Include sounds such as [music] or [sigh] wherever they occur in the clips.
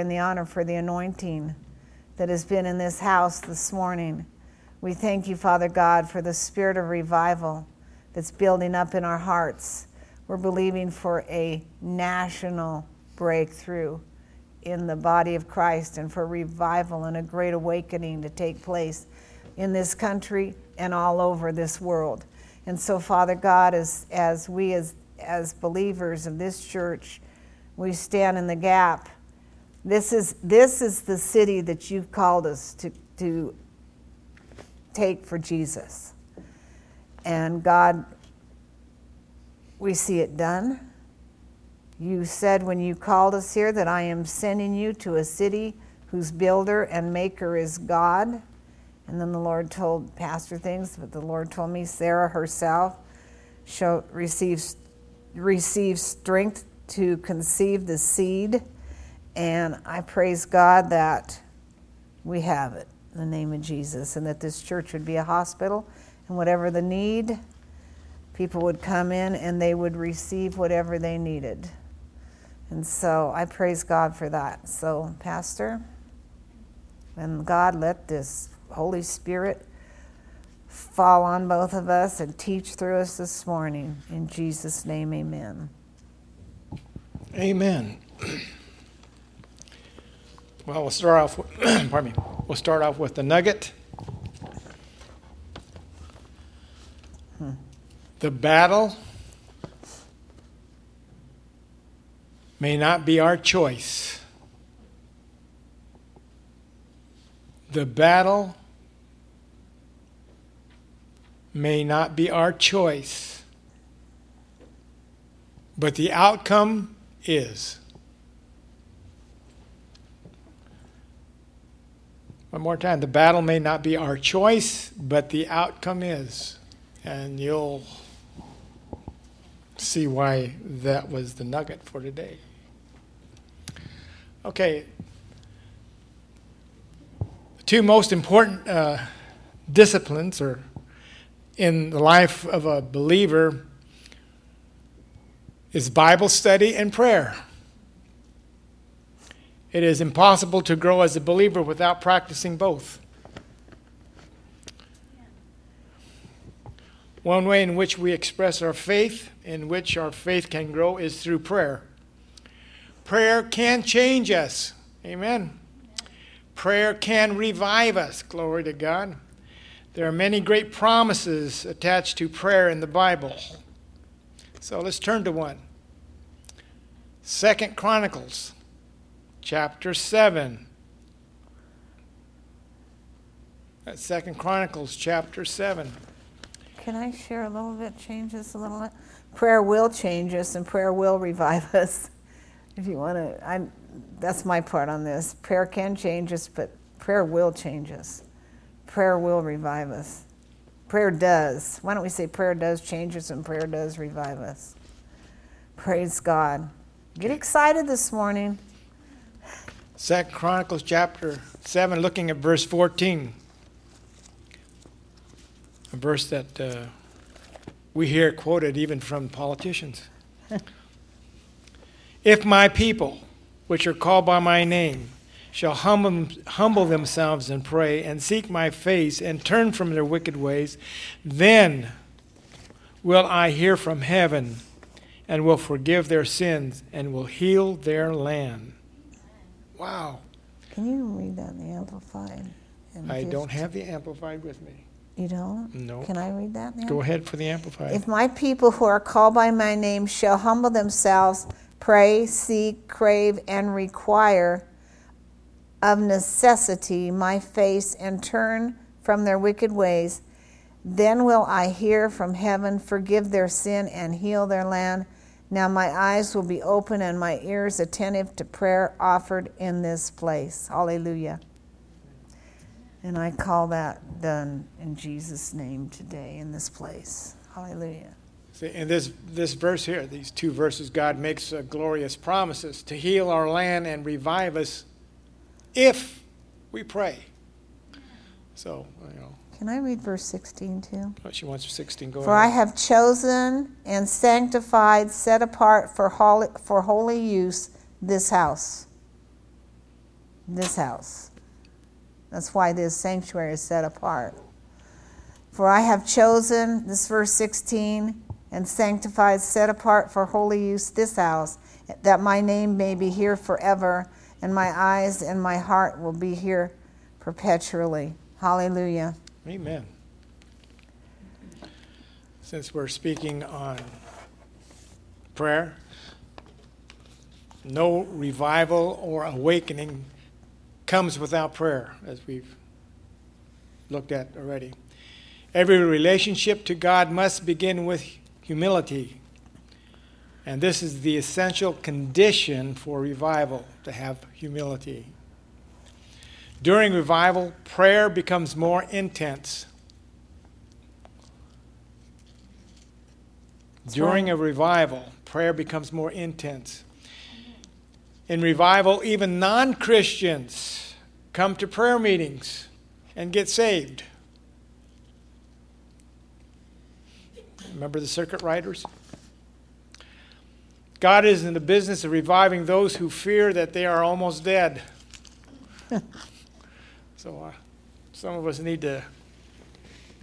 and the honor for the anointing that has been in this house this morning. We thank you, Father God, for the spirit of revival that's building up in our hearts. We're believing for a national breakthrough in the body of Christ and for revival and a great awakening to take place in this country and all over this world. And so, Father God, as, as we as, as believers of this church, we stand in the gap. This is, this is the city that you've called us to, to take for Jesus. And God, we see it done. You said when you called us here that I am sending you to a city whose builder and maker is God. And then the Lord told Pastor things, but the Lord told me Sarah herself shall receive, receive strength to conceive the seed. And I praise God that we have it in the name of Jesus and that this church would be a hospital and whatever the need, people would come in and they would receive whatever they needed. And so I praise God for that. So, Pastor, and God, let this Holy Spirit fall on both of us and teach through us this morning. In Jesus' name, amen. Amen. [clears throat] Well, we'll start off. With, [clears throat] pardon me. We'll start off with the nugget. The battle may not be our choice. The battle may not be our choice, but the outcome is. One more time. The battle may not be our choice, but the outcome is. And you'll see why that was the nugget for today. Okay. The two most important uh, disciplines or in the life of a believer is Bible study and prayer. It is impossible to grow as a believer without practicing both. One way in which we express our faith, in which our faith can grow, is through prayer. Prayer can change us. Amen. Prayer can revive us. Glory to God. There are many great promises attached to prayer in the Bible. So let's turn to one. Second Chronicles chapter 7. That's Second Chronicles chapter 7. Can I share a little bit, change this a little bit? Prayer will change us and prayer will revive [laughs] us. If you want to, I, that's my part on this. Prayer can change us, but prayer will change us prayer will revive us. Prayer does. Why don't we say prayer does change us and prayer does revive us? Praise God. Get excited this morning. Second Chronicles chapter 7, looking at verse 14. A verse that uh, we hear quoted even from politicians. [laughs] if my people, which are called by my name, shall humble, humble themselves and pray and seek my face and turn from their wicked ways, then will I hear from heaven and will forgive their sins and will heal their land. Wow. Can you read that in the Amplified? And I don't have the Amplified with me. You don't? No. Can I read that now? Go ahead for the Amplified. If my people who are called by my name shall humble themselves, pray, seek, crave, and require of necessity my face and turn from their wicked ways. Then will I hear from heaven, forgive their sin, and heal their land. Now my eyes will be open and my ears attentive to prayer offered in this place. Hallelujah. And I call that done in Jesus' name today in this place. Hallelujah. See, in this, this verse here, these two verses, God makes uh, glorious promises to heal our land and revive us if we pray. So, you know. Can I read verse 16 too? Oh, she wants 16. Go for ahead. I have chosen and sanctified, set apart for holy, for holy use this house. this house. That's why this sanctuary is set apart. For I have chosen, this verse 16, and sanctified, set apart for holy use this house, that my name may be here forever, and my eyes and my heart will be here perpetually. Hallelujah. Amen. Since we're speaking on prayer, no revival or awakening comes without prayer, as we've looked at already. Every relationship to God must begin with humility. And this is the essential condition for revival to have humility. During revival, prayer becomes more intense. During a revival, prayer becomes more intense. In revival, even non Christians come to prayer meetings and get saved. Remember the circuit riders? God is in the business of reviving those who fear that they are almost dead. [laughs] so uh, some of us need to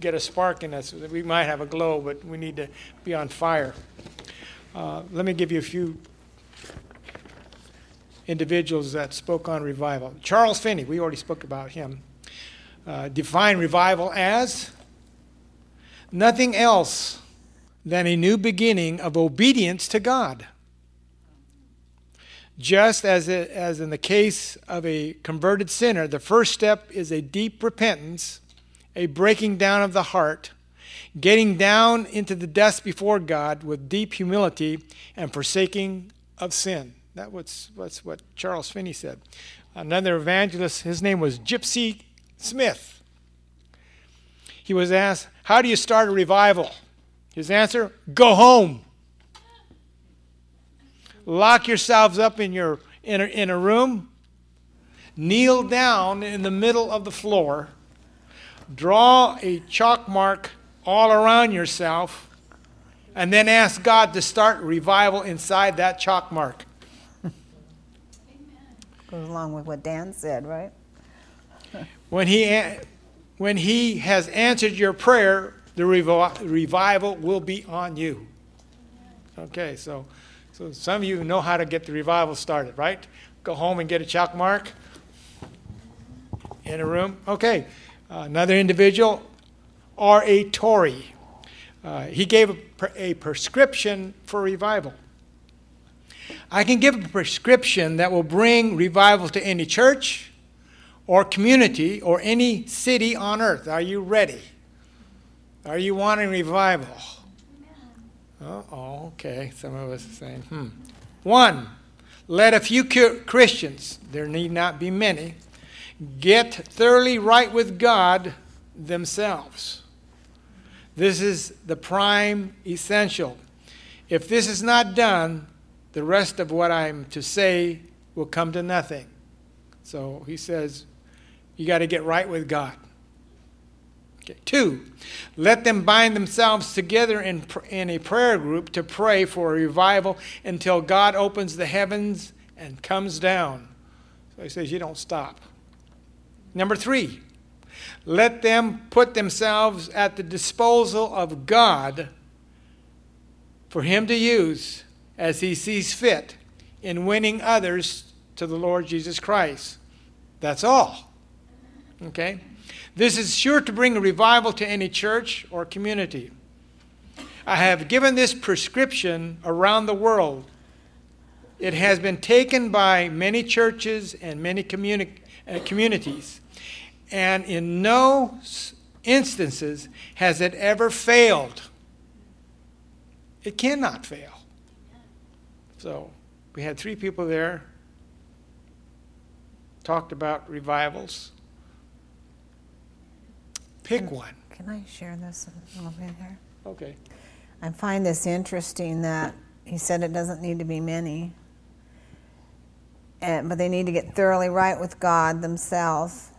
get a spark in us. We might have a glow, but we need to be on fire. Uh, let me give you a few individuals that spoke on revival. Charles Finney, we already spoke about him, uh, defined revival as nothing else than a new beginning of obedience to God. Just as, it, as in the case of a converted sinner, the first step is a deep repentance, a breaking down of the heart, getting down into the dust before God with deep humility and forsaking of sin. That was what Charles Finney said. Another evangelist, his name was Gypsy Smith. He was asked, How do you start a revival? His answer, Go home. Lock yourselves up in, your, in, a, in a room, kneel down in the middle of the floor, draw a chalk mark all around yourself, and then ask God to start revival inside that chalk mark. [laughs] Goes along with what Dan said, right? [laughs] when he when he has answered your prayer, the revi- revival will be on you. Okay, so so some of you know how to get the revival started, right? Go home and get a chalk mark in a room. Okay, uh, another individual, R.A. Torrey. Uh, he gave a, a prescription for revival. I can give a prescription that will bring revival to any church or community or any city on earth. Are you ready? Are you wanting revival? Oh, okay. Some of us are saying, hmm. One, let a few Christians, there need not be many, get thoroughly right with God themselves. This is the prime essential. If this is not done, the rest of what I'm to say will come to nothing. So he says, you got to get right with God. Okay. Two, let them bind themselves together in, in a prayer group to pray for a revival until God opens the heavens and comes down. So he says, you don't stop. Number three, let them put themselves at the disposal of God for Him to use as he sees fit in winning others to the Lord Jesus Christ. That's all. Okay? This is sure to bring a revival to any church or community. I have given this prescription around the world. It has been taken by many churches and many communi- uh, communities, and in no instances has it ever failed. It cannot fail. So we had three people there, talked about revivals. Pick can, one. Can I share this a little bit here? Okay. I find this interesting that he said it doesn't need to be many, and, but they need to get thoroughly right with God themselves.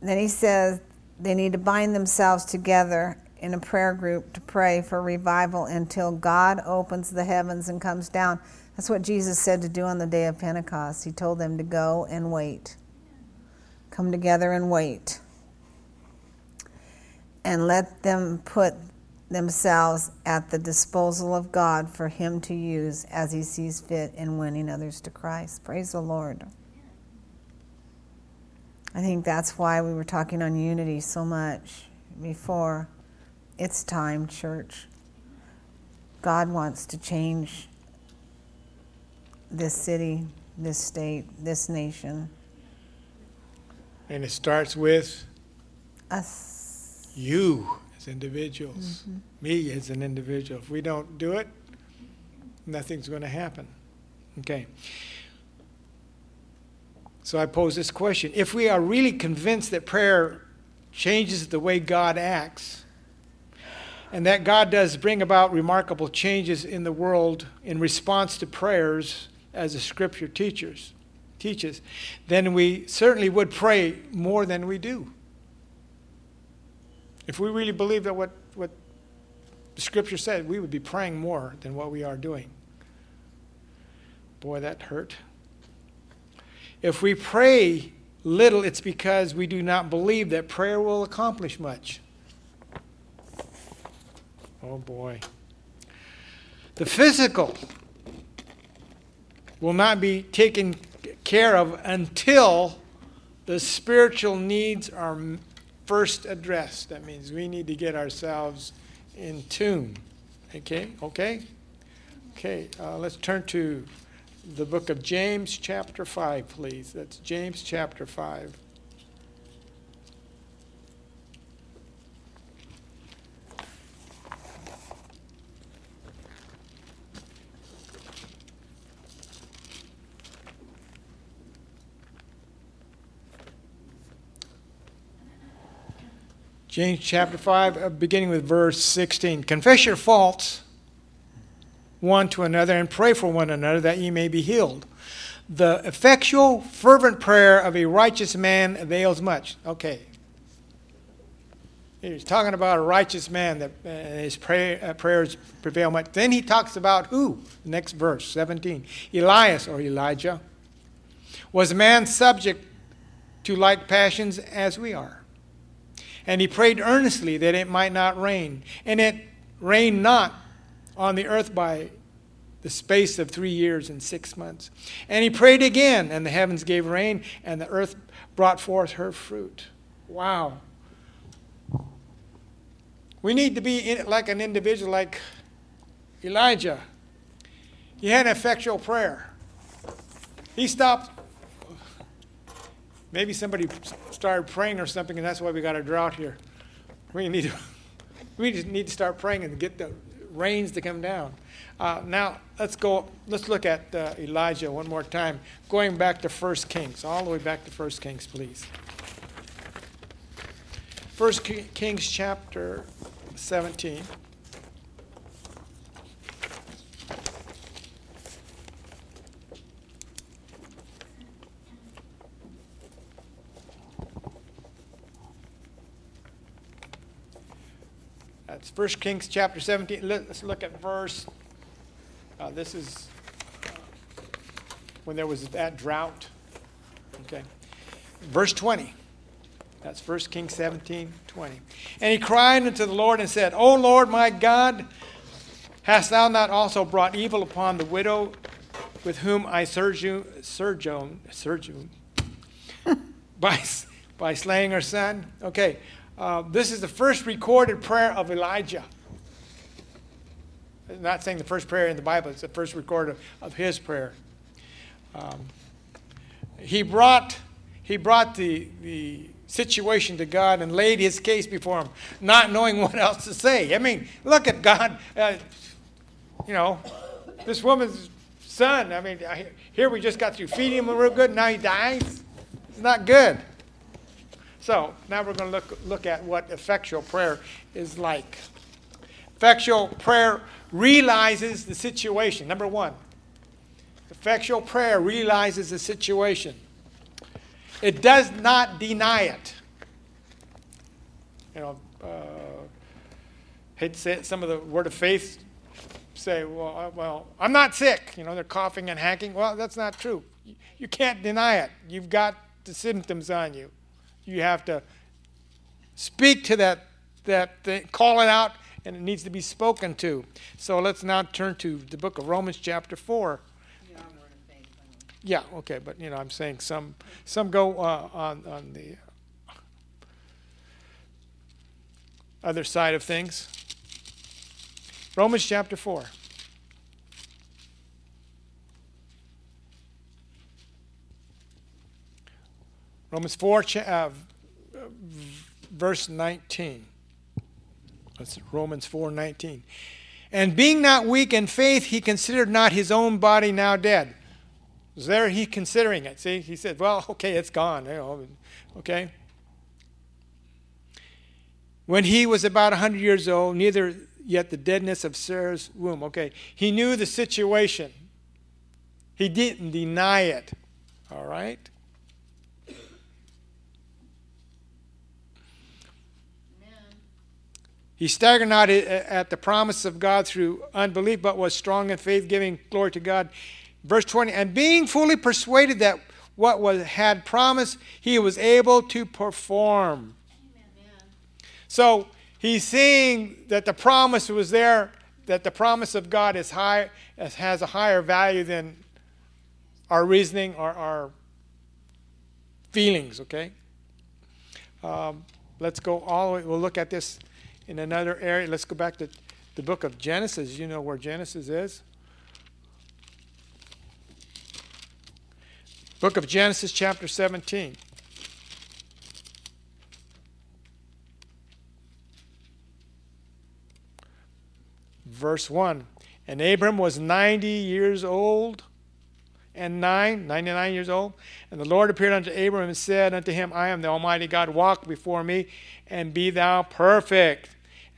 Then he says they need to bind themselves together in a prayer group to pray for revival until God opens the heavens and comes down. That's what Jesus said to do on the day of Pentecost. He told them to go and wait. Come together and wait. And let them put themselves at the disposal of God for Him to use as He sees fit in winning others to Christ. Praise the Lord. I think that's why we were talking on unity so much before. It's time, church. God wants to change this city, this state, this nation. And it starts with Us. you as individuals, mm-hmm. me as an individual. If we don't do it, nothing's going to happen. Okay. So I pose this question If we are really convinced that prayer changes the way God acts, and that God does bring about remarkable changes in the world in response to prayers, as the scripture teaches, teaches, then we certainly would pray more than we do. If we really believe that what, what the scripture said, we would be praying more than what we are doing. Boy, that hurt. If we pray little, it's because we do not believe that prayer will accomplish much. Oh boy. The physical will not be taken care of until the spiritual needs are first addressed. That means we need to get ourselves in tune. Okay? Okay? Okay, uh, let's turn to the book of James, chapter 5, please. That's James, chapter 5. James chapter 5, uh, beginning with verse 16. Confess your faults one to another and pray for one another that ye may be healed. The effectual, fervent prayer of a righteous man avails much. Okay. He's talking about a righteous man that uh, his pray, uh, prayers prevail much. Then he talks about who? Next verse, 17. Elias or Elijah was man subject to like passions as we are. And he prayed earnestly that it might not rain. And it rained not on the earth by the space of three years and six months. And he prayed again, and the heavens gave rain, and the earth brought forth her fruit. Wow. We need to be like an individual like Elijah. He had an effectual prayer. He stopped Maybe somebody started praying or something, and that's why we got a drought here. We need to, [laughs] we just need to start praying and get the rains to come down. Uh, now let's go. Let's look at uh, Elijah one more time, going back to First Kings, all the way back to First Kings, please. First Kings chapter 17. That's 1 Kings chapter 17. Let's look at verse. Uh, this is uh, when there was that drought. Okay. Verse 20. That's 1 Kings 17, 20. And he cried unto the Lord and said, O Lord my God, hast thou not also brought evil upon the widow with whom I sojourn, sojourn, sojourn [laughs] by, by slaying her son? Okay. Uh, this is the first recorded prayer of Elijah. I'm not saying the first prayer in the Bible, it's the first record of, of his prayer. Um, he brought, he brought the, the situation to God and laid his case before him, not knowing what [laughs] else to say. I mean, look at God. Uh, you know, this woman's son, I mean, here we just got through feeding him real good, now he dies. It's not good. So now we're going to look, look at what effectual prayer is like. Effectual prayer realizes the situation. Number one, effectual prayer realizes the situation. It does not deny it. You know, uh, hate to say it, some of the word of faith say, well, uh, well, I'm not sick. You know, they're coughing and hacking. Well, that's not true. You can't deny it. You've got the symptoms on you. You have to speak to that, that thing, call it out, and it needs to be spoken to. So let's now turn to the book of Romans, chapter 4. Yeah, okay, but you know, I'm saying some some go uh, on on the other side of things. Romans chapter 4. Romans 4, uh, verse 19. That's Romans 4 19. And being not weak in faith, he considered not his own body now dead. Was there he considering it? See, he said, well, [laughs] okay, it's gone. You know, okay. When he was about 100 years old, neither yet the deadness of Sarah's womb. Okay, he knew the situation, he didn't deny it. All right? He staggered not at the promise of God through unbelief, but was strong in faith, giving glory to God. Verse 20, and being fully persuaded that what was had promised, he was able to perform. Amen. So he's seeing that the promise was there, that the promise of God is high, has a higher value than our reasoning or our feelings, okay? Um, let's go all the way, we'll look at this in another area. Let's go back to the book of Genesis. You know where Genesis is? Book of Genesis, chapter 17. Verse 1 And Abram was 90 years old and 9, 99 years old. And the Lord appeared unto Abram and said unto him, I am the Almighty God, walk before me and be thou perfect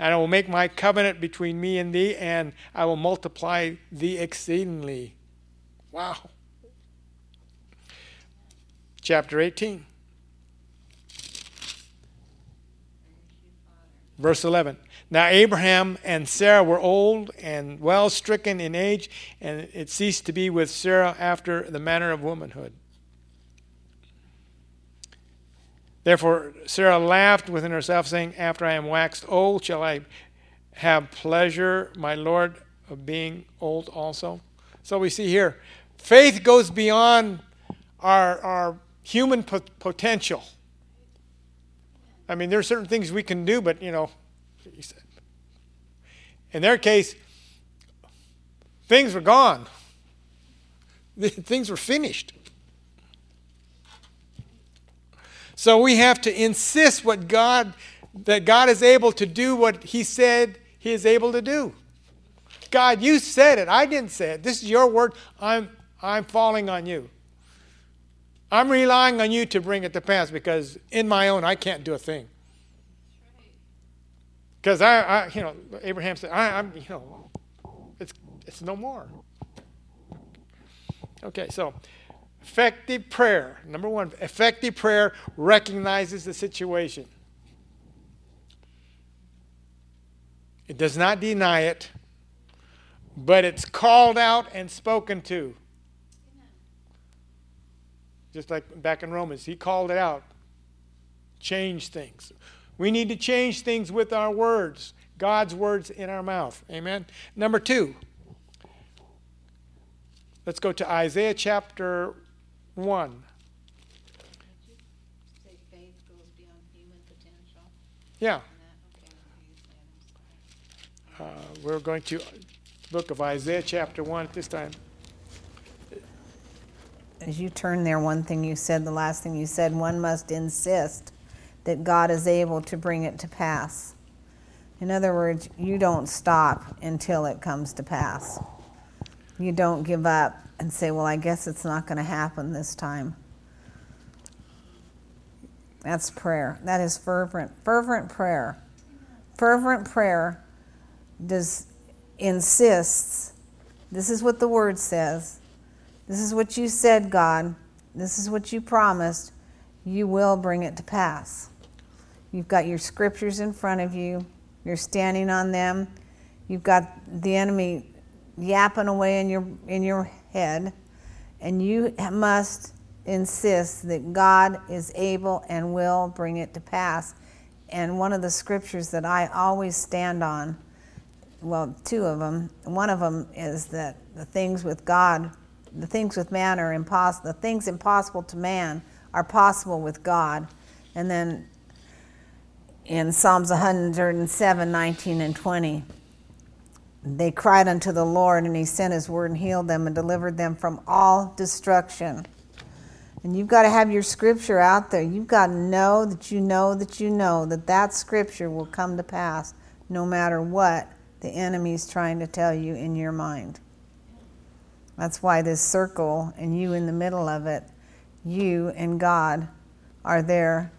and I will make my covenant between me and thee, and I will multiply thee exceedingly. Wow. Chapter 18. Verse 11. Now Abraham and Sarah were old and well stricken in age, and it ceased to be with Sarah after the manner of womanhood. Therefore, Sarah laughed within herself, saying, After I am waxed old, shall I have pleasure, my Lord, of being old also? So we see here, faith goes beyond our, our human potential. I mean, there are certain things we can do, but, you know, in their case, things were gone, [laughs] things were finished. So we have to insist what God that God is able to do what he said he is able to do. God, you said it. I didn't say it. This is your word. I'm I'm falling on you. I'm relying on you to bring it to pass because in my own I can't do a thing. Because I, I, you know, Abraham said, I, am you know, it's it's no more. Okay, so Effective prayer. Number one, effective prayer recognizes the situation. It does not deny it, but it's called out and spoken to. Just like back in Romans, he called it out. Change things. We need to change things with our words, God's words in our mouth. Amen. Number two, let's go to Isaiah chapter 1. Yeah. Uh, we're going to book of Isaiah chapter 1 at this time. As you turn there, one thing you said, the last thing you said, one must insist that God is able to bring it to pass. In other words, you don't stop until it comes to pass. You don't give up and say, well, I guess it's not going to happen this time. That's prayer. That is fervent, fervent prayer. Fervent prayer does insists. This is what the word says. This is what you said, God. This is what you promised. You will bring it to pass. You've got your scriptures in front of you. You're standing on them. You've got the enemy yapping away in your in your head, and you must insist that God is able and will bring it to pass. And one of the scriptures that I always stand on, well, two of them. One of them is that the things with God, the things with man are impossible. The things impossible to man are possible with God. And then in Psalms 107, 19 and 20 they cried unto the Lord, and He sent His word and healed them and delivered them from all destruction. And you've got to have your scripture out there. You've got to know that you know that you know that that scripture will come to pass no matter what the enemy's trying to tell you in your mind. That's why this circle and you in the middle of it, you and God are there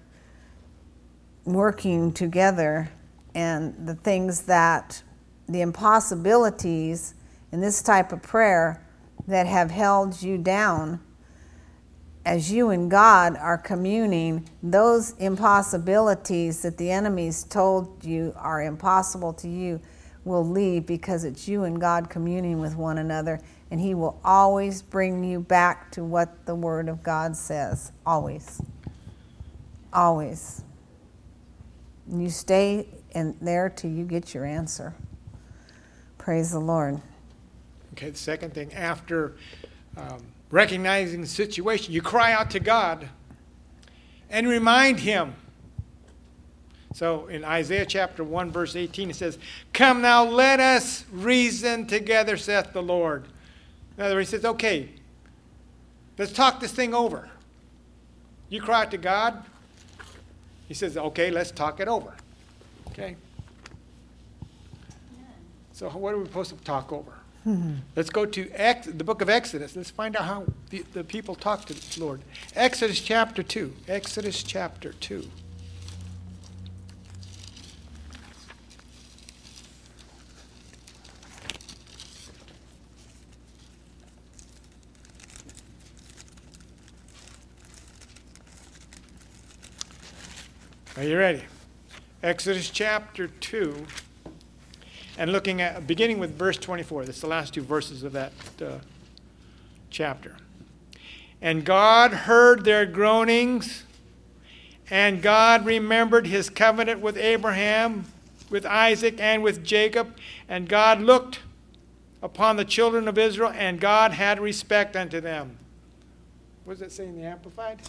working together, and the things that the impossibilities in this type of prayer that have held you down as you and God are communing, those impossibilities that the enemies told you are impossible to you will leave because it's you and God communing with one another, and He will always bring you back to what the Word of God says. Always. Always. You stay in there till you get your answer. Praise the Lord. Okay, the second thing, after um, recognizing the situation, you cry out to God and remind Him. So in Isaiah chapter 1, verse 18, it says, Come now, let us reason together, saith the Lord. In other words, he says, Okay, let's talk this thing over. You cry out to God. He says, Okay, let's talk it over. Okay? So, what are we supposed to talk over? Mm-hmm. Let's go to Ex- the book of Exodus. Let's find out how the, the people talk to the Lord. Exodus chapter 2. Exodus chapter 2. Are you ready? Exodus chapter 2 and looking at beginning with verse 24 that's the last two verses of that uh, chapter. And god heard their groanings and god remembered his covenant with abraham with isaac and with jacob. And god looked upon the children of israel and god had respect unto them. What does it say in the amplified?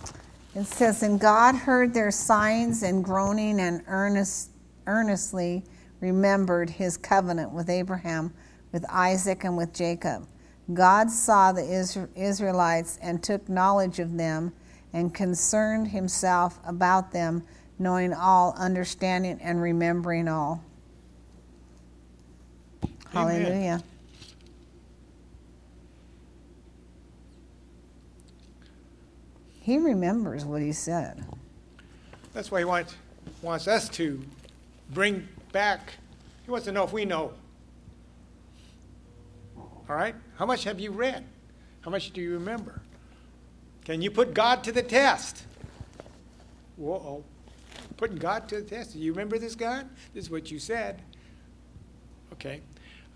It says and god heard their sighs and groaning and earnest, earnestly remembered his covenant with Abraham, with Isaac, and with Jacob. God saw the Israelites and took knowledge of them and concerned himself about them, knowing all, understanding, and remembering all. Amen. Hallelujah. He remembers what he said. That's why he wants, wants us to bring back. He wants to know if we know. All right? How much have you read? How much do you remember? Can you put God to the test? Whoa. Putting God to the test. Do you remember this, God? This is what you said. Okay.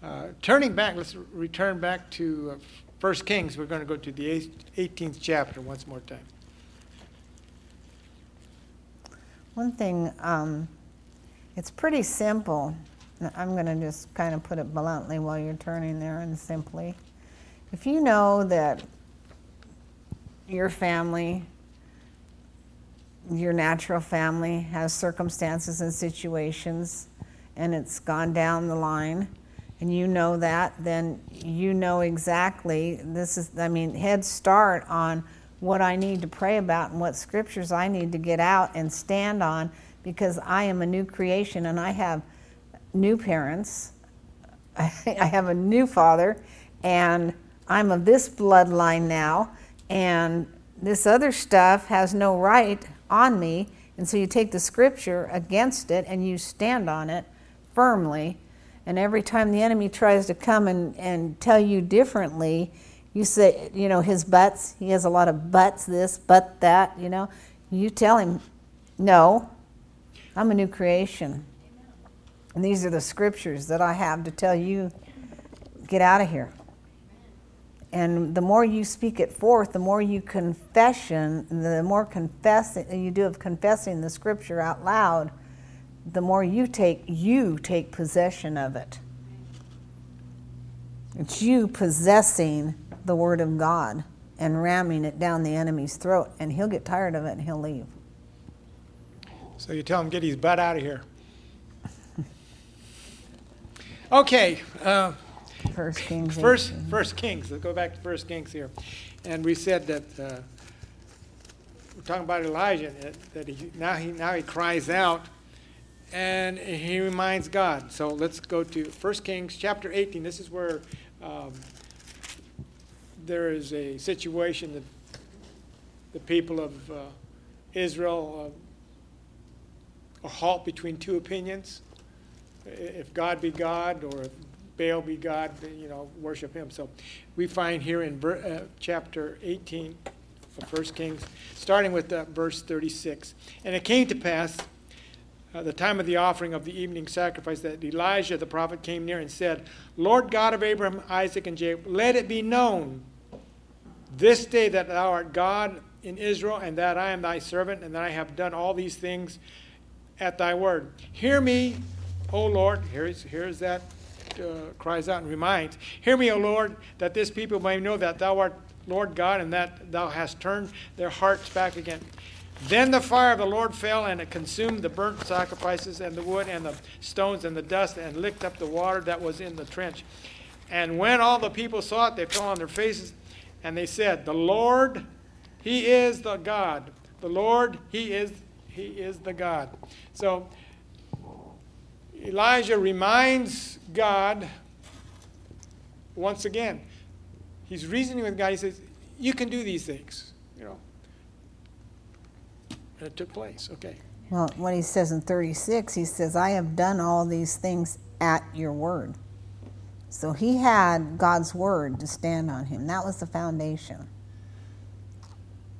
Uh, turning back, let's return back to uh, 1 Kings. We're going to go to the 18th chapter once more time. One thing um, it's pretty simple. I'm going to just kind of put it bluntly while you're turning there and simply. If you know that your family, your natural family, has circumstances and situations and it's gone down the line, and you know that, then you know exactly this is, I mean, head start on what I need to pray about and what scriptures I need to get out and stand on because I am a new creation and I have new parents. [laughs] I have a new father, and I'm of this bloodline now, and this other stuff has no right on me. And so you take the scripture against it and you stand on it firmly. And every time the enemy tries to come and, and tell you differently, you say, you know, his butts, he has a lot of butts, this, but that, you know. You tell him, no, I'm a new creation. And these are the scriptures that I have to tell you get out of here. And the more you speak it forth, the more you confession, the more confess you do of confessing the scripture out loud, the more you take you take possession of it. It's you possessing the word of God and ramming it down the enemy's throat, and he'll get tired of it and he'll leave. So you tell him get his butt out of here. okay. Uh, First Kings. First, First Kings. Let's go back to First Kings here, and we said that uh, we're talking about Elijah that, that he, now he now he cries out, and he reminds God. So let's go to First Kings chapter 18. This is where um, there is a situation that the people of uh, Israel are halt between two opinions. If God be God or if Baal be God, then, you know, worship him. So we find here in uh, chapter 18 of 1 Kings, starting with uh, verse 36. And it came to pass, uh, the time of the offering of the evening sacrifice, that Elijah the prophet came near and said, Lord God of Abraham, Isaac, and Jacob, let it be known this day that thou art God in Israel, and that I am thy servant, and that I have done all these things at thy word. Hear me, O Lord. Here's, here's that uh, cries out and reminds, Hear me, O Lord, that this people may know that thou art Lord God, and that thou hast turned their hearts back again. Then the fire of the Lord fell, and it consumed the burnt sacrifices, and the wood, and the stones, and the dust, and licked up the water that was in the trench. And when all the people saw it, they fell on their faces, and they said, The Lord, He is the God. The Lord, He is, He is the God. So Elijah reminds God once again. He's reasoning with God. He says, You can do these things. You know. And it took place. Okay. Well, what he says in 36, he says, I have done all these things at your word. So he had God's word to stand on him. That was the foundation.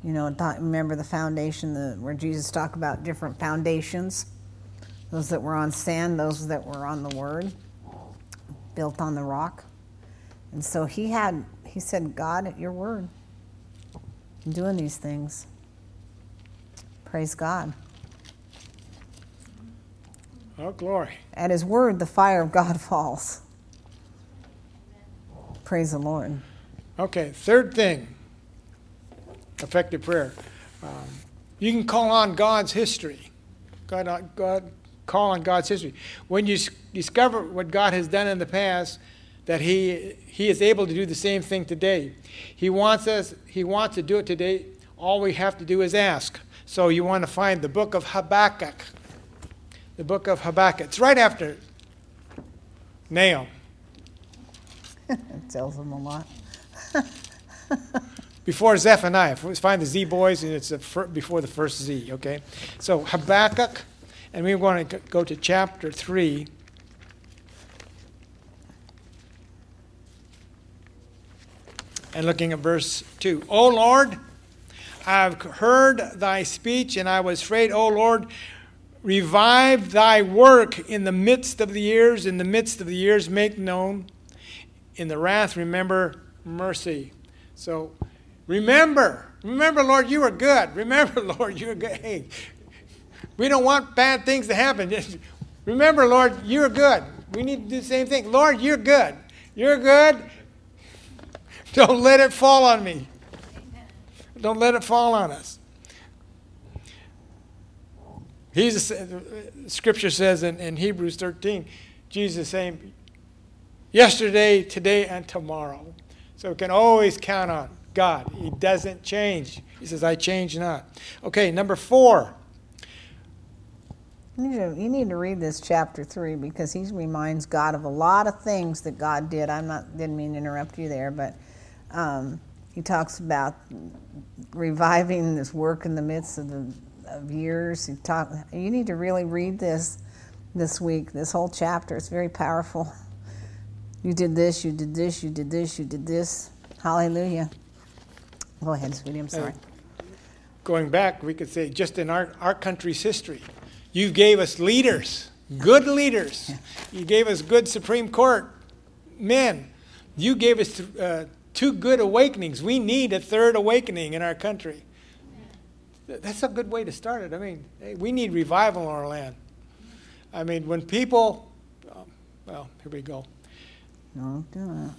You know, remember the foundation the, where Jesus talked about different foundations? Those that were on sand, those that were on the word, built on the rock. And so he had, he said, God, at your word, I'm doing these things. Praise God. Oh, glory. At his word, the fire of God [laughs] falls. Praise the Lord. Okay, third thing effective prayer. Um, you can call on God's history. God, God, call on God's history. When you discover what God has done in the past, that he, he is able to do the same thing today. He wants us, he wants to do it today. All we have to do is ask. So you want to find the book of Habakkuk. The book of Habakkuk. It's right after Nahum. [laughs] it tells them a lot. [laughs] before Zephaniah. Find the Z boys, and it's before the first Z, okay? So Habakkuk and we want to go to chapter 3. And looking at verse 2. O Lord, I've heard thy speech, and I was afraid, O Lord, revive thy work in the midst of the years, in the midst of the years, make known. In the wrath, remember mercy. So remember, remember, Lord, you are good. Remember, [laughs] Lord, you are good. Hey, we don't want bad things to happen. [laughs] Just remember, Lord, you're good. We need to do the same thing. Lord, you're good. You're good. Don't let it fall on me. Don't let it fall on us. He's uh, scripture says in, in Hebrews 13, Jesus saying, yesterday, today, and tomorrow. So we can always count on God. He doesn't change. He says, I change not. Okay, number four. You need, to, you need to read this chapter three because he reminds God of a lot of things that God did. I'm not didn't mean to interrupt you there, but um, he talks about reviving this work in the midst of the of years. He talk, you need to really read this this week. This whole chapter. It's very powerful. You did this. You did this. You did this. You did this. Hallelujah. Go ahead, sweetie. I'm sorry. Going back, we could say just in our, our country's history, you gave us leaders, good leaders. You gave us good Supreme Court men You gave us uh, two good awakenings. We need a third awakening in our country. That's a good way to start it. I mean, hey, we need revival in our land. I mean, when people, um, well, here we go. Don't do.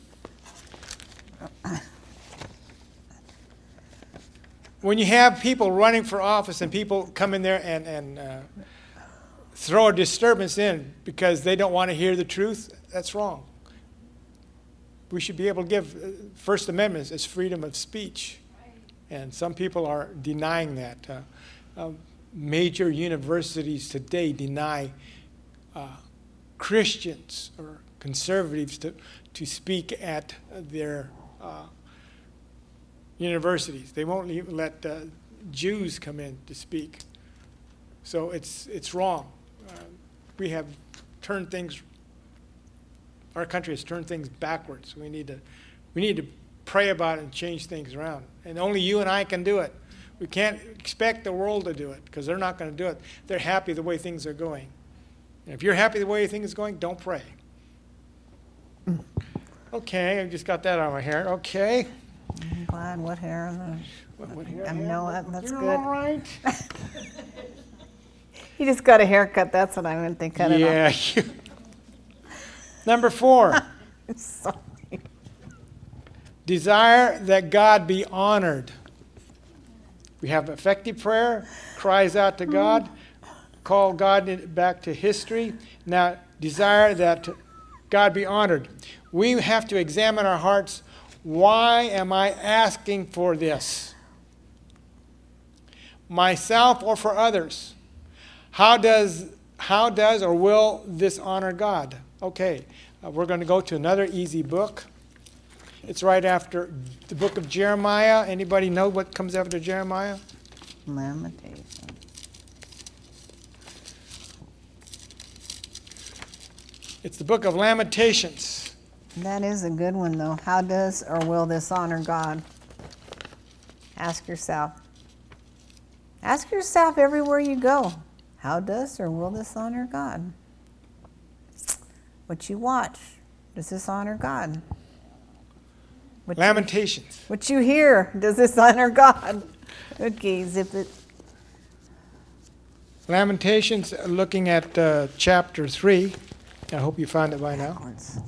When you have people running for office and people come in there and, and uh, throw a disturbance in because they don't want to hear the truth, that's wrong. We should be able to give uh, First Amendment as freedom of speech. And some people are denying that. Uh, uh, major universities today deny uh, Christians or conservatives to, to speak at their uh, universities. They won't even let uh, Jews come in to speak. So it's, it's wrong. Uh, we have turned things, our country has turned things backwards. We need to, we need to pray about it and change things around. And only you and I can do it. We can't expect the world to do it because they're not going to do it. They're happy the way things are going. And if you're happy the way things are going, don't pray. Okay, I just got that out of my hair. Okay. I'm. What hair? What, what hair I know that- that's You're good. all right. [laughs] He just got a haircut. That's what I meant. They cut it off. yeah. [laughs] Number four, [laughs] desire that God be honored. We have effective prayer, cries out to God, call God back to history. Now, desire that God be honored. We have to examine our hearts. Why am I asking for this? Myself or for others? How does, how does or will this honor God? Okay, uh, we're going to go to another easy book. It's right after the book of Jeremiah. Anybody know what comes after Jeremiah? Lamentation. It's the book of Lamentations. That is a good one, though. How does or will this honor God? Ask yourself. Ask yourself everywhere you go. How does or will this honor God? What you watch, does this honor God? What you, Lamentations. what you hear, does this honor God? Okay, zip it. Lamentations, looking at uh, chapter 3. I hope you found it by now. backwards.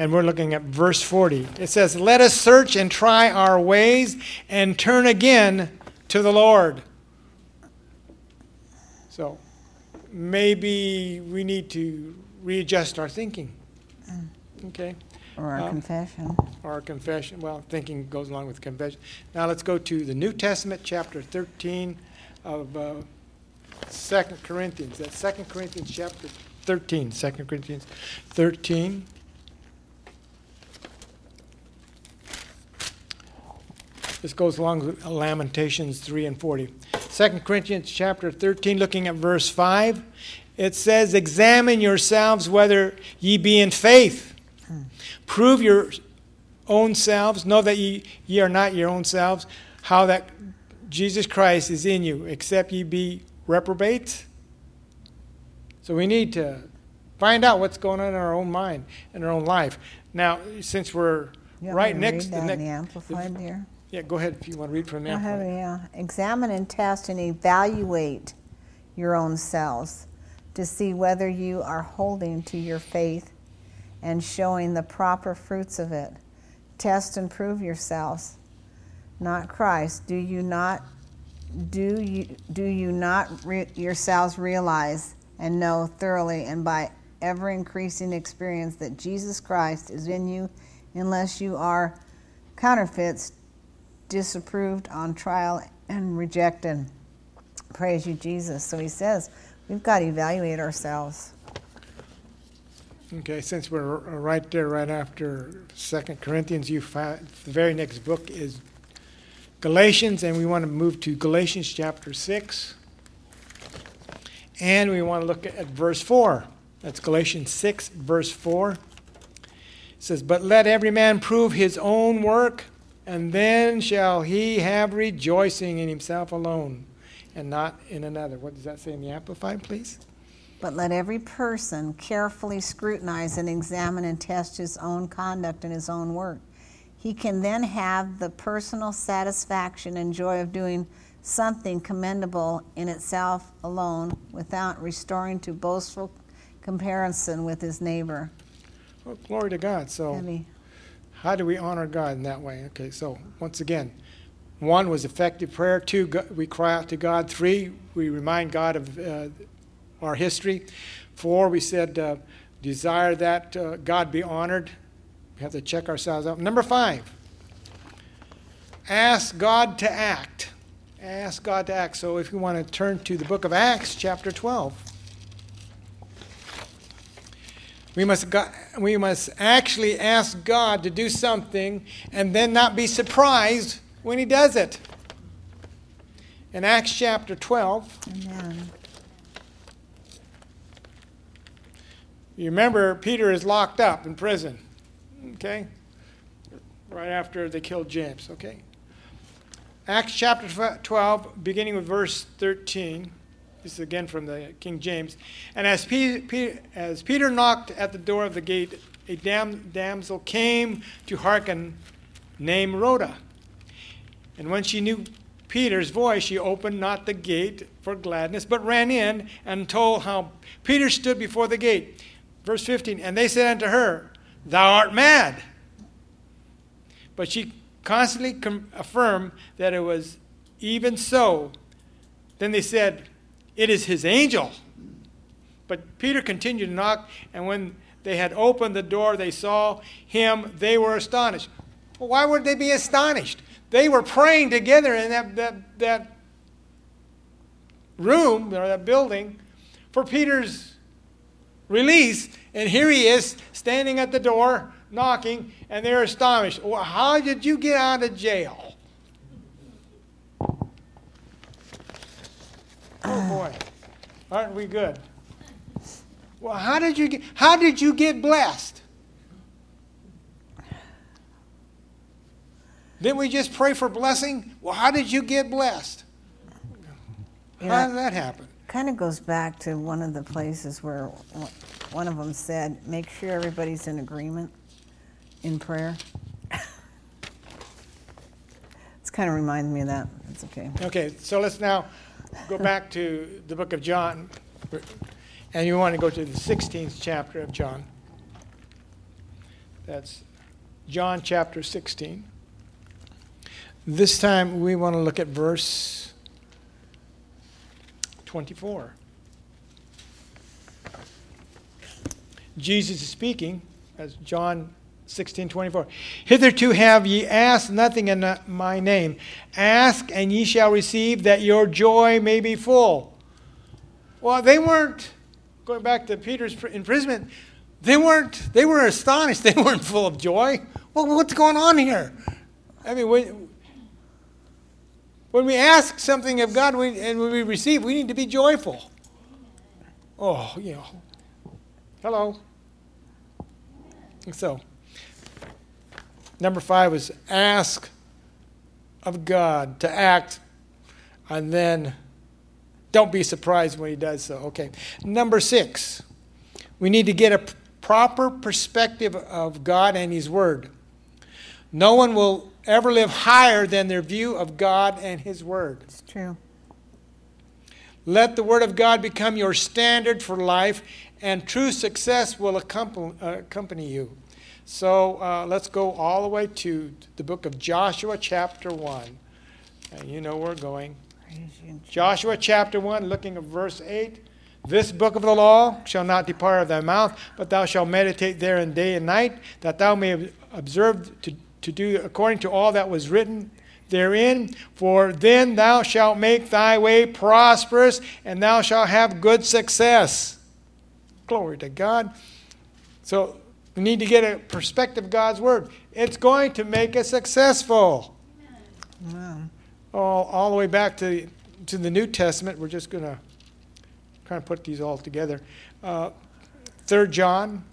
And we're looking at verse 40. It says, Let us search and try our ways and turn again to the Lord. So maybe we need to readjust our thinking. Okay? Or our Um, confession. Or our confession. Well, thinking goes along with confession. Now let's go to the New Testament, chapter 13 of uh, 2 Corinthians. That's 2 Corinthians, chapter 13. 2 Corinthians 13. This goes along with Lamentations 3 and 40. 2 Corinthians chapter 13, looking at verse 5, it says, Examine yourselves whether ye be in faith. Prove your own selves. Know that ye, ye are not your own selves. How that Jesus Christ is in you, except ye be reprobates. So we need to find out what's going on in our own mind, in our own life. Now, since we're You right next to the the. Amplified, dear? Yeah, go ahead if you want to read from Go ahead, Amplified. yeah. Examine and test and evaluate your own selves to see whether you are holding to your faith and showing the proper fruits of it. Test and prove yourselves, not Christ. Do you not do you do you not re- yourselves realize and know thoroughly and by ever increasing experience that Jesus Christ is in you unless you are counterfeits disapproved on trial and rejected. Praise you, Jesus. So he says, we've got to evaluate ourselves. Okay, since we're right there, right after Second Corinthians, you find the very next book is Galatians, and we want to move to Galatians chapter six, and we want to look at verse four. That's Galatians six, verse four. It says, "But let every man prove his own work, and then shall he have rejoicing in himself alone, and not in another." What does that say in the Amplified, please? But let every person carefully scrutinize and examine and test his own conduct and his own work. He can then have the personal satisfaction and joy of doing something commendable in itself alone without restoring to boastful comparison with his neighbor. Well, glory to God. So, Heavy. How do we honor God in that way? Okay, so once again, one was effective prayer. Two, we cry out to God. Three, we remind God of uh, our history. Four, we said uh, desire that uh, God be honored. We have to check ourselves out. Number five, ask God to act. Ask God to act. So if you want to turn to the book of Acts, chapter 12. We must, go- we must actually ask God to do something and then not be surprised when He does it. In Acts chapter 12, Amen. you remember Peter is locked up in prison, okay? Right after they killed James, okay? Acts chapter 12, beginning with verse 13. This is again from the King James. And as, Pe- Pe- as Peter knocked at the door of the gate, a dam- damsel came to hearken, named Rhoda. And when she knew Peter's voice, she opened not the gate for gladness, but ran in and told how Peter stood before the gate. Verse 15 And they said unto her, Thou art mad. But she constantly com- affirmed that it was even so. Then they said, It is his angel. But Peter continued to knock, and when they had opened the door, they saw him. They were astonished. Well, why would they be astonished? They were praying together in that, that, that room or that building for Peter's release, and here he is standing at the door knocking, and they're astonished. Well, how did you get out of jail? Oh uh. boy, aren't we good? Well, how did you get, how did you get blessed? Didn't we just pray for blessing? Well, how did you get blessed? How did that happen? Kind of goes back to one of the places where one of them said, make sure everybody's in agreement in prayer. [laughs] It's kind of reminds me of that. It's okay. Okay, so let's now go back to the book of John. And you want to go to the 16th chapter of John. That's John chapter 16. This time we want to look at verse 24. Jesus is speaking, as John 16, 24. Hitherto have ye asked nothing in my name. Ask, and ye shall receive, that your joy may be full. Well, they weren't, going back to Peter's imprisonment, they weren't, they were astonished. [laughs] They weren't full of joy. Well, what's going on here? I mean, when, when we ask something of God we, and when we receive, we need to be joyful. Oh, know. Hello. So, number five was ask of God to act, and then don't be surprised when He does so. Okay. Number six, we need to get a proper perspective of God and His Word. No one will ever live higher than their view of God and His Word. It's true. Let the Word of God become your standard for life, and true success will accompany, uh, accompany you. So uh, let's go all the way to the book of Joshua, chapter 1. And you know where we're going. Joshua chapter 1, looking at verse 8. This book of the law shall not depart of thy mouth, but thou shalt meditate therein day and night, that thou may observe to, to do according to all that was written therein. For then thou shalt make thy way prosperous, and thou shalt have good success. Glory to God. So we need to get a perspective of God's word. It's going to make us successful all, all the way back to, to the New Testament. We're just going to kind of put these all together. Uh, 3 John,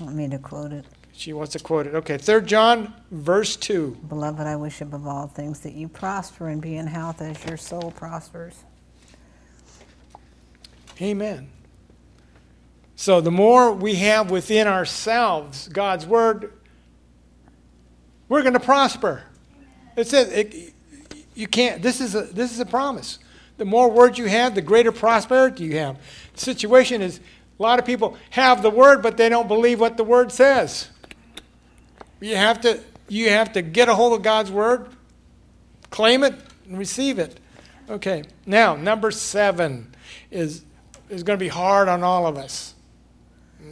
Want me to quote it? she wants to quote it. Okay, 3 John, verse 2. Beloved, I wish above all things that you prosper and be in health as your soul prospers. Amen. So the more we have within ourselves God's word, we're going to prosper. It says it, you can't. This is a this is a promise. The more words you have, the greater prosperity you have. The situation is a lot of people have the word, but they don't believe what the word says. You have to you have to get a hold of God's word, claim it, and receive it. Okay. Now, number seven is is going to be hard on all of us.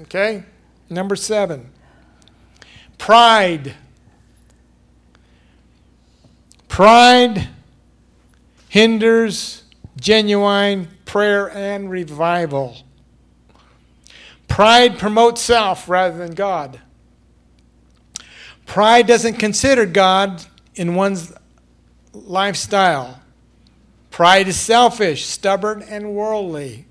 Okay? Number seven. Pride. Pride hinders genuine prayer and revival. Pride promotes self rather than God. Pride doesn't consider God in one's lifestyle. Pride is selfish, stubborn, and worldly.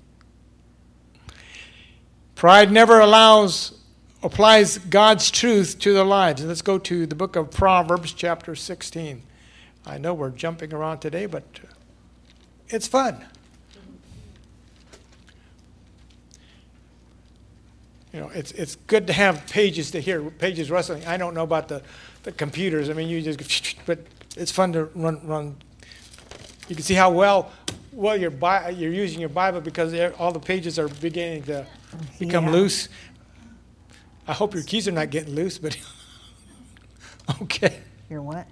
Pride never allows applies God's truth to their lives. let's go to the book of Proverbs, chapter 16. I know we're jumping around today, but it's fun. You know, it's, it's good to have pages to hear, pages rustling. I don't know about the, the computers. I mean, you just, [laughs] but it's fun to run, run. You can see how well, well you're, you're using your Bible because all the pages are beginning to become yeah. loose. I hope your keys are not getting loose, but [laughs] okay. Your what?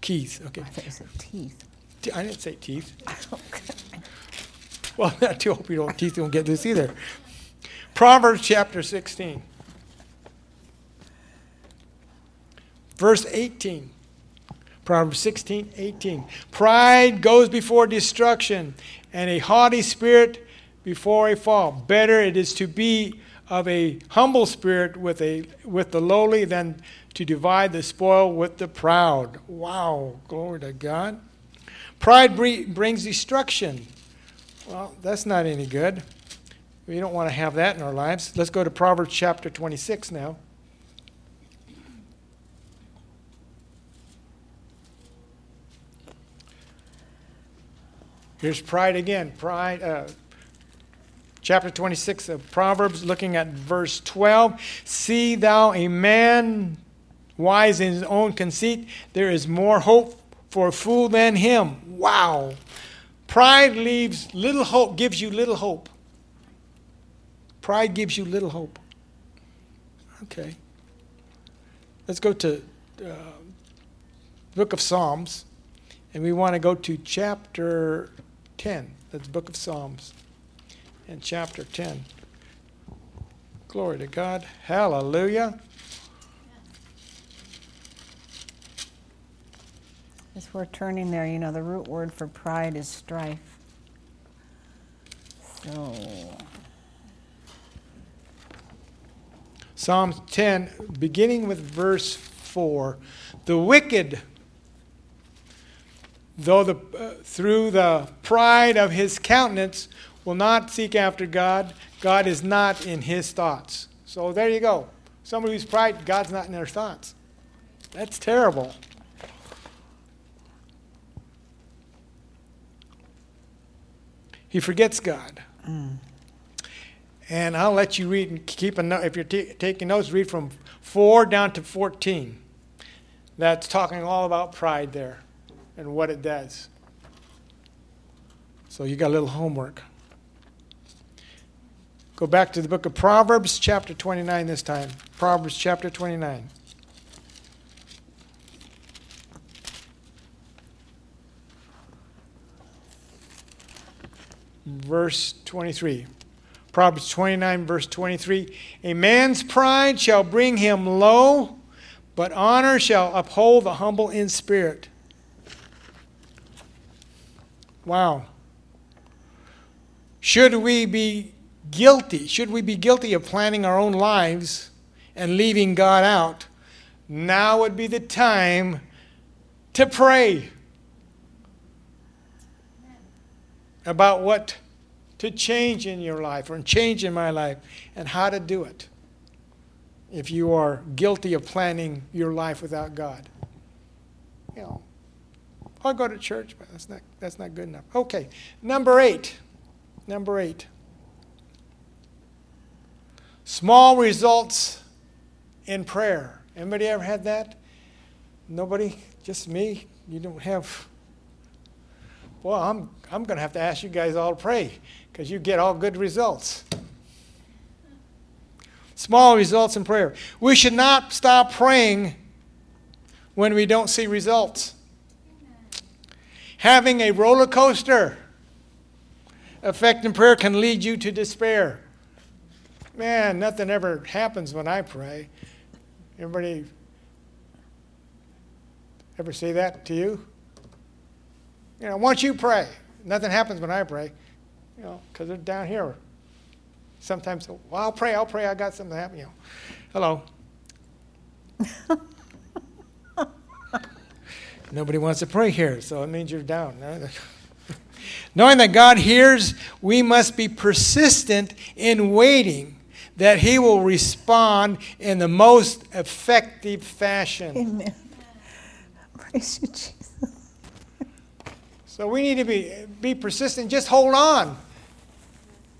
Keys. Okay. I thought you said teeth. I didn't say teeth. [laughs] okay. Well, [laughs] I do hope your teeth don't get loose either. Proverbs chapter 16, verse 18. Proverbs 16, 18. Pride goes before destruction, and a haughty spirit before a fall. Better it is to be of a humble spirit with, a, with the lowly than to divide the spoil with the proud. Wow, glory to God. Pride brings destruction. Well, that's not any good. We don't want to have that in our lives. Let's go to Proverbs chapter 26 now. Here's pride again. Pride, uh, chapter 26 of Proverbs, looking at verse 12. See thou a man wise in his own conceit, there is more hope for a fool than him. Wow. Pride leaves little hope, gives you little hope. Pride gives you little hope. Okay. Let's go to uh, book of Psalms, and we want to go to chapter 10. That's book of Psalms in chapter 10. Glory to God. Hallelujah. As we're turning there, you know, the root word for pride is strife. So. Psalm 10, beginning with verse 4. The wicked, though the, uh, through the pride of his countenance, will not seek after God. God is not in his thoughts. So there you go. Somebody who's pride, God's not in their thoughts. That's terrible. He forgets God. Mm. And I'll let you read and keep a note. If you're t- taking notes, read from 4 down to 14. That's talking all about pride there and what it does. So you got a little homework. Go back to the book of Proverbs, chapter 29 this time. Proverbs, chapter 29. Verse 23. Proverbs 29, verse 23. A man's pride shall bring him low, but honor shall uphold the humble in spirit. Wow. Should we be guilty, should we be guilty of planning our own lives and leaving God out, now would be the time to pray about what to change in your life or change in my life and how to do it if you are guilty of planning your life without God. You know, I'll go to church, but that's not, that's not good enough. Okay, number eight. Number eight. Small results in prayer. Anybody ever had that? Nobody? Just me? You don't have. Well, I'm, I'm going to have to ask you guys all to pray because you get all good results. Small results in prayer. We should not stop praying when we don't see results. Having a roller coaster effect in prayer can lead you to despair. Man, nothing ever happens when I pray. Everybody ever say that to you? You know, once you pray, nothing happens when I pray, you know, because they're down here. Sometimes, well, I'll pray, I'll pray, I got something to happen, you know. Hello. [laughs] Nobody wants to pray here, so it means you're down. [laughs] Knowing that God hears, we must be persistent in waiting that He will respond in the most effective fashion. Amen. Praise you, Jesus. So we need to be, be persistent. Just hold on.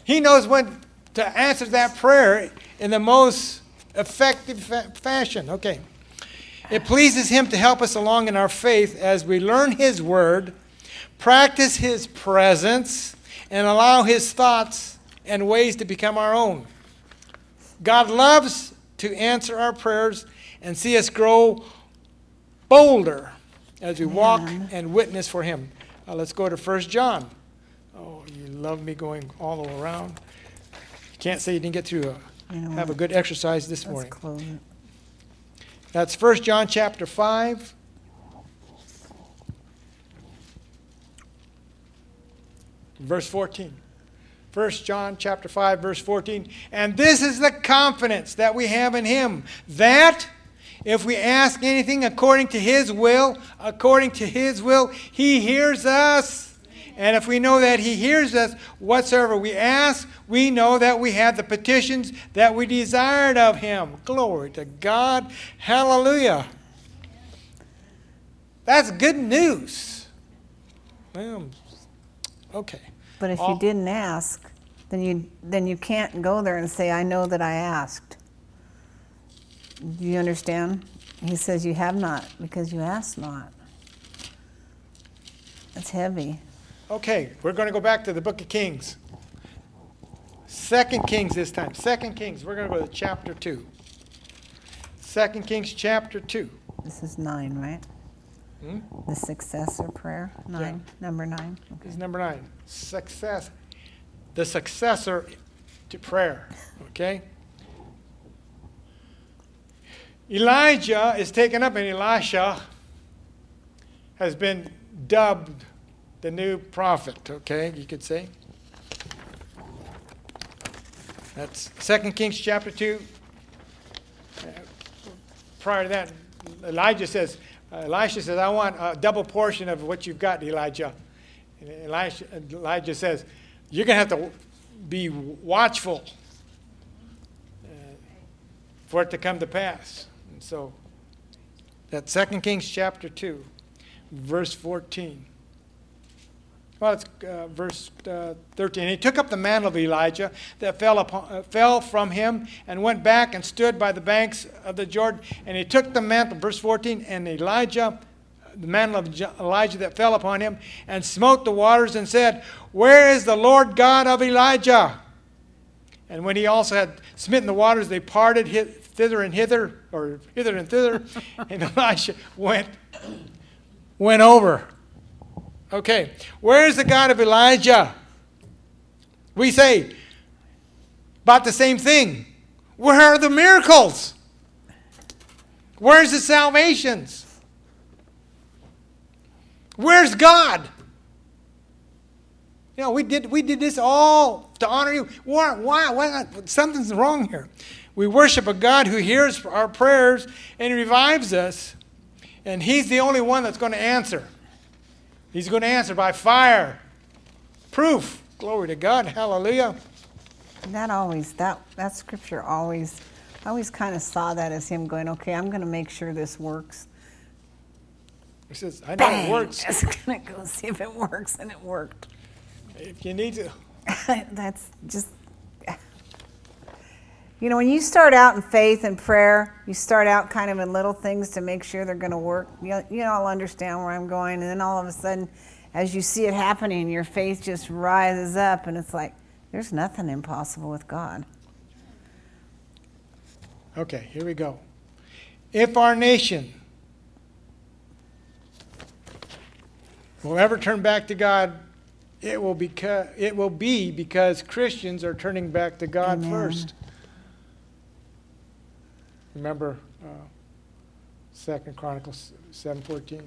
He knows when to answer that prayer in the most effective fa- fashion. Okay. It pleases Him to help us along in our faith as we learn His Word, practice His presence, and allow His thoughts and ways to become our own. God loves to answer our prayers and see us grow bolder as we walk and witness for Him. Uh, let's go to 1 John. Oh, you love me going all the way around. You can't say you didn't get through a, You know have a good exercise this Let's morning. close. That's 1 John chapter 5. Verse 14. 1 John chapter 5 verse 14. And this is the confidence that we have in him that if we ask anything according to his will, according to his will, he hears us. And if we know that he hears us whatsoever we ask, we know that we have the petitions that we desired of him. Glory to God. Hallelujah. That's good news. Well, okay. But if All- you didn't ask, then you then you can't go there and say, "I know that I asked." Do you understand? He says, "You have not because you asked not." That's heavy. Okay, we're going to go back to the book of Kings. Second Kings this time. Second Kings. We're going to go to chapter 2. Second Kings chapter 2. This is nine, right? Hmm? The successor prayer, nine, number nine. This is number 9. Success. The successor to prayer. Okay? Elijah is taken up, and Elisha has been dubbed the new prophet, okay, you could say. That's 2 Kings chapter 2. Uh, prior to that, Elijah says, uh, Elisha says, I want a double portion of what you've got, Elijah. And Elisha, Elijah says, You're going to have to be watchful uh, for it to come to pass. And so, that's 2 Kings chapter 2, verse 14. Well, it's uh, verse uh, 13. He took up the mantle of Elijah that fell, upon, uh, fell from him and went back and stood by the banks of the Jordan. And he took the mantle, verse 14, and Elijah, the mantle of Elijah that fell upon him, and smote the waters and said, Where is the Lord God of Elijah? And when he also had smitten the waters, they parted thither and hither, or hither and thither, [laughs] and Elisha went, went over. Okay, where is the God of Elijah? We say about the same thing. Where are the miracles? Where's the salvations? Where's God? You know, we did we did this all to honor you. Why? Why? why not? Something's wrong here. We worship a God who hears our prayers and revives us, and He's the only one that's going to answer. He's going to answer by fire. Proof. Glory to God. Hallelujah. That always that that scripture always I always kind of saw that as him going, okay, I'm going to make sure this works. He says, I know Bang! it works. [laughs] Just gonna go see if it works, and it worked. If you need to. [laughs] That's just You know, when you start out in faith and prayer, you start out kind of in little things to make sure they're going to work. You, you I'll understand where I'm going. And then all of a sudden, as you see it happening, your faith just rises up, and it's like, there's nothing impossible with God. Okay, here we go. If our nation will ever turn back to God, it will, beca- it will be because Christians are turning back to God Amen. first. Remember uh, Second Chronicles 7:14.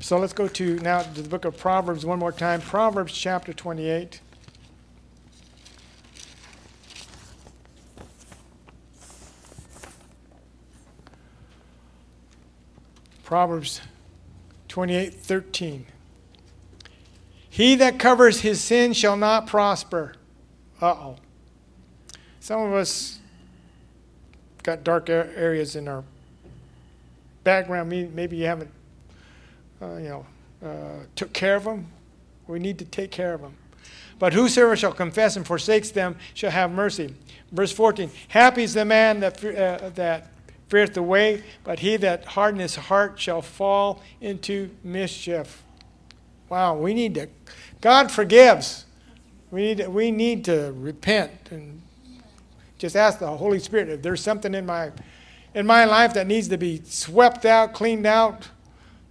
So let's go to now to the book of Proverbs one more time. Proverbs chapter 28. Proverbs 28:13. He that covers his sin shall not prosper. Uh-oh. Some of us got dark areas in our background. Maybe you haven't, uh, you know, uh, took care of them. We need to take care of them. But whosoever shall confess and forsakes them shall have mercy. Verse 14. Happy is the man that uh, that feareth the way, but he that hardeneth his heart shall fall into mischief. Wow, we need to. God forgives. We need to, we need to repent and just ask the Holy Spirit if there's something in my in my life that needs to be swept out, cleaned out,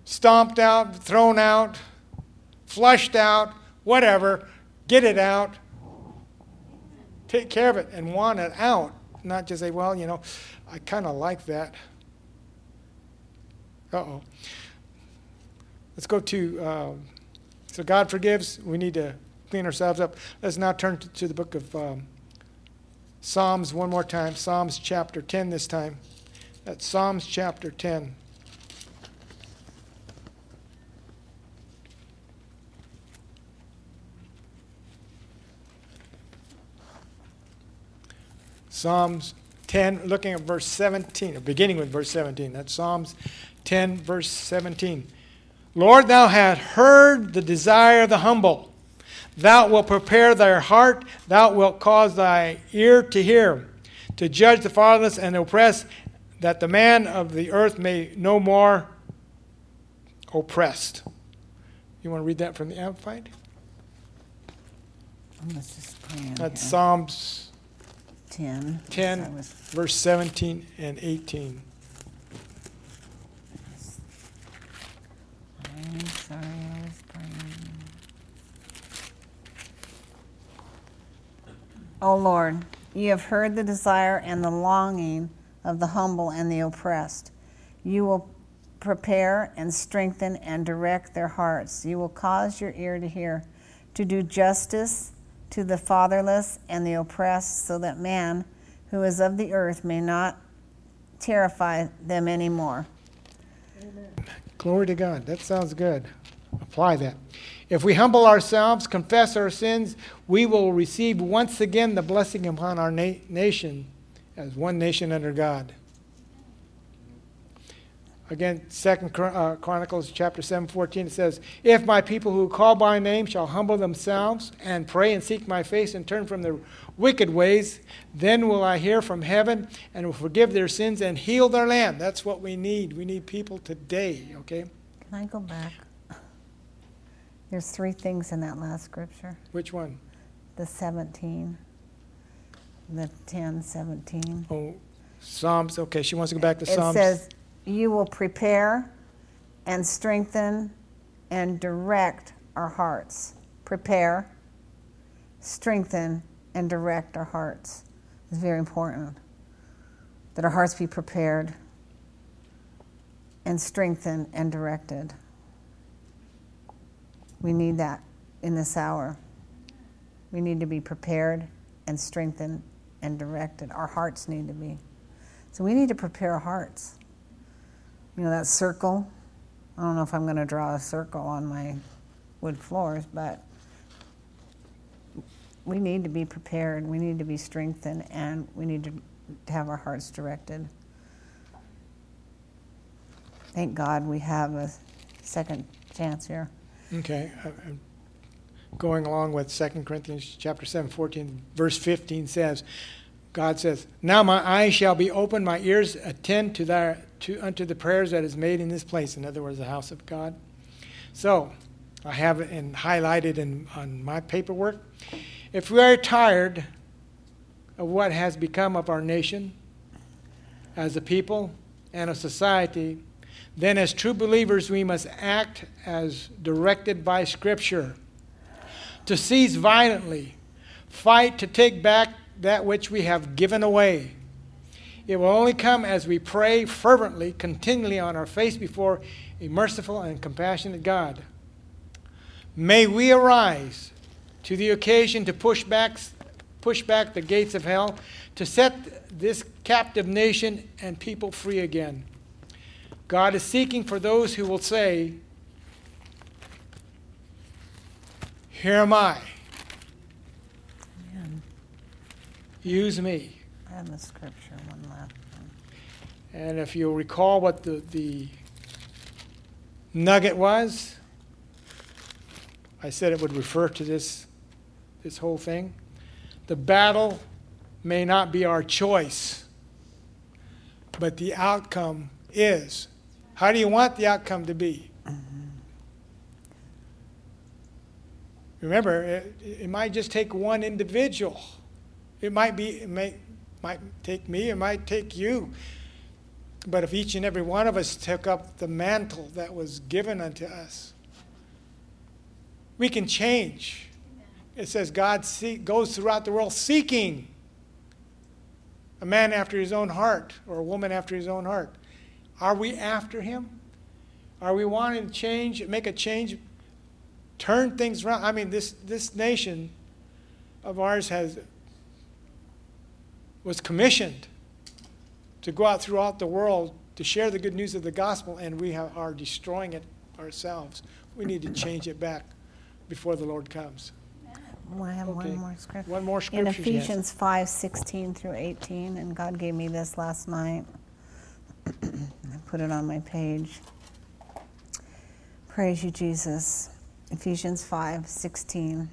stomped out, thrown out, flushed out, whatever. Get it out. Take care of it and want it out. Not just say, well, you know, I kind of like that. Uh oh. Let's go to. Um, so God forgives. We need to clean ourselves up. Let's now turn to, to the book of um, Psalms one more time. Psalms chapter 10 this time. That's Psalms chapter 10. Psalms 10, looking at verse 17, or beginning with verse 17. That's Psalms 10, verse 17. Lord, thou hast heard the desire of the humble. Thou wilt prepare thy heart, thou wilt cause thy ear to hear, to judge the fatherless and the oppressed, that the man of the earth may no more oppressed. You want to read that from the Amplified? That's here. Psalms 10. 10. Was- verse 17 and 18. I'm sorry, I was praying. O Lord, you have heard the desire and the longing of the humble and the oppressed. You will prepare and strengthen and direct their hearts. You will cause your ear to hear, to do justice to the fatherless and the oppressed, so that man who is of the earth may not terrify them anymore. Amen. Glory to God. That sounds good. Apply that. If we humble ourselves, confess our sins, we will receive once again the blessing upon our na- nation as one nation under God. Again, Second uh, Chronicles chapter 7, 14, it says, If my people who call by name shall humble themselves and pray and seek my face and turn from their wicked ways, then will I hear from heaven and will forgive their sins and heal their land. That's what we need. We need people today, okay? Can I go back? There's three things in that last scripture Which one? the 17, the 10, 17. Oh, Psalms. Okay, she wants to go back to It Psalms. It says, You will prepare and strengthen and direct our hearts. Prepare, strengthen, and direct our hearts. It's very important that our hearts be prepared and strengthened and directed. We need that in this hour. We need to be prepared and strengthened and directed. Our hearts need to be. So we need to prepare our hearts. You know, that circle. I don't know if I'm going to draw a circle on my wood floors, but we need to be prepared. We need to be strengthened, and we need to have our hearts directed. Thank God we have a second chance here. Okay. uh, uh, Going along with 2 Corinthians chapter 7, 14, verse 15 says, God says, Now my eyes shall be open, my ears attend to, thy, to unto the prayers that is made in this place. In other words, the house of God. So, I have it in, highlighted in, on my paperwork. If we are tired of what has become of our nation as a people and a society, then as true believers we must act as directed by Scripture. To seize violently, fight to take back that which we have given away. It will only come as we pray fervently, continually on our face before a merciful and compassionate God. May we arise to the occasion to push back, push back the gates of hell, to set this captive nation and people free again. God is seeking for those who will say, Here am I. Amen. Use me. I have the scripture, one left. one. And if you recall what the, the nugget was, I said it would refer to this, this whole thing. The battle may not be our choice, but the outcome is. How do you want the outcome to be? Remember, it, it might just take one individual. It might be, it may, might take me, it might take you. But if each and every one of us took up the mantle that was given unto us, we can change. It says God goes throughout the world seeking a man after his own heart or a woman after his own heart. Are we after him? Are we wanting to change, make a change, turn things around? I mean, this, this nation of ours has was commissioned to go out throughout the world to share the good news of the gospel, and we have, are destroying it ourselves. We need to change it back before the Lord comes. Well, I have Okay. one more scripture. One more In scripture. yes. Ephesians 5 16 through 18, and God gave me this last night. [clears throat] Put it on my page. Praise you, Jesus. Ephesians 5 16.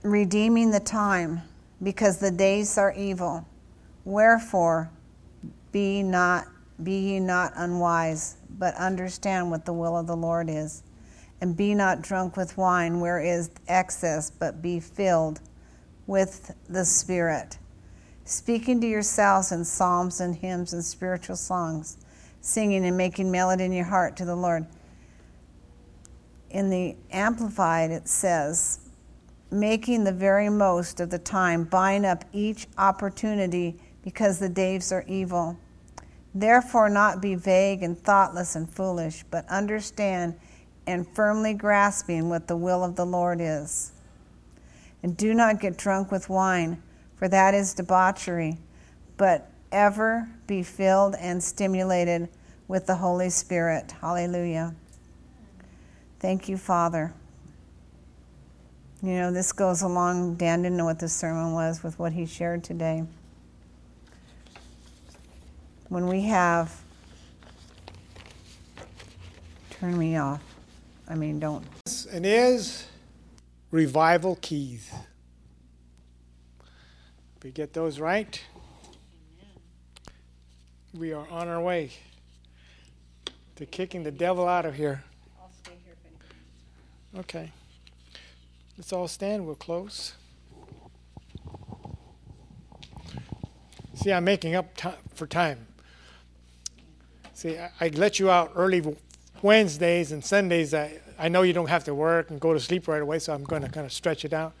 Redeeming the time, because the days are evil. Wherefore, be not be ye not unwise, but understand what the will of the Lord is. And be not drunk with wine, where is excess, but be filled with the Spirit, speaking to yourselves in psalms and hymns and spiritual songs, singing and making melody in your heart to the Lord. In the Amplified, it says, making the very most of the time, buying up each opportunity because the days are evil. Therefore, not be vague and thoughtless and foolish, but understand and firmly grasping what the will of the Lord is. And do not get drunk with wine, for that is debauchery, but ever be filled and stimulated with the Holy Spirit. Hallelujah. Thank you, Father. You know, this goes along, Dan didn't know what the sermon was with what he shared today. When we have, turn me off. I mean, don't. and is revival keys. If we get those right, we are on our way to kicking the devil out of here. Okay. Let's all stand. We'll close. See, I'm making up ti for time. See, I, I let you out early Wednesdays and Sundays. I, I know you don't have to work and go to sleep right away, so I'm going to kind of stretch it out.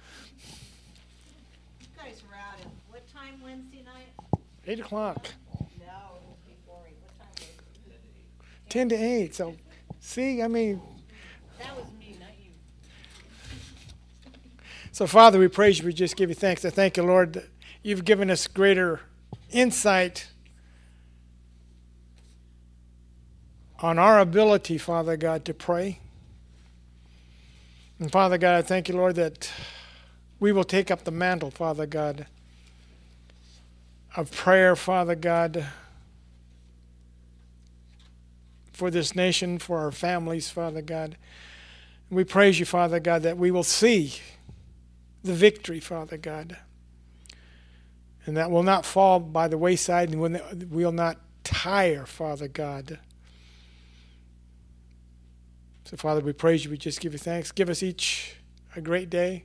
You guys are out at what time Wednesday night? 8 o'clock, No, before eight. What time was it? 10 to 8. So, see, I mean, That was me, not you. so Father, we praise you. We just give you thanks. I thank you, Lord, that you've given us greater insight on our ability, Father God, to pray. And Father God, I thank you, Lord, that we will take up the mantle, Father God, of prayer, Father God, for this nation, for our families, Father God. We praise you, Father God, that we will see the victory, Father God. And that will not fall by the wayside and we will not tire, Father God. So, Father, we praise you. We just give you thanks. Give us each a great day.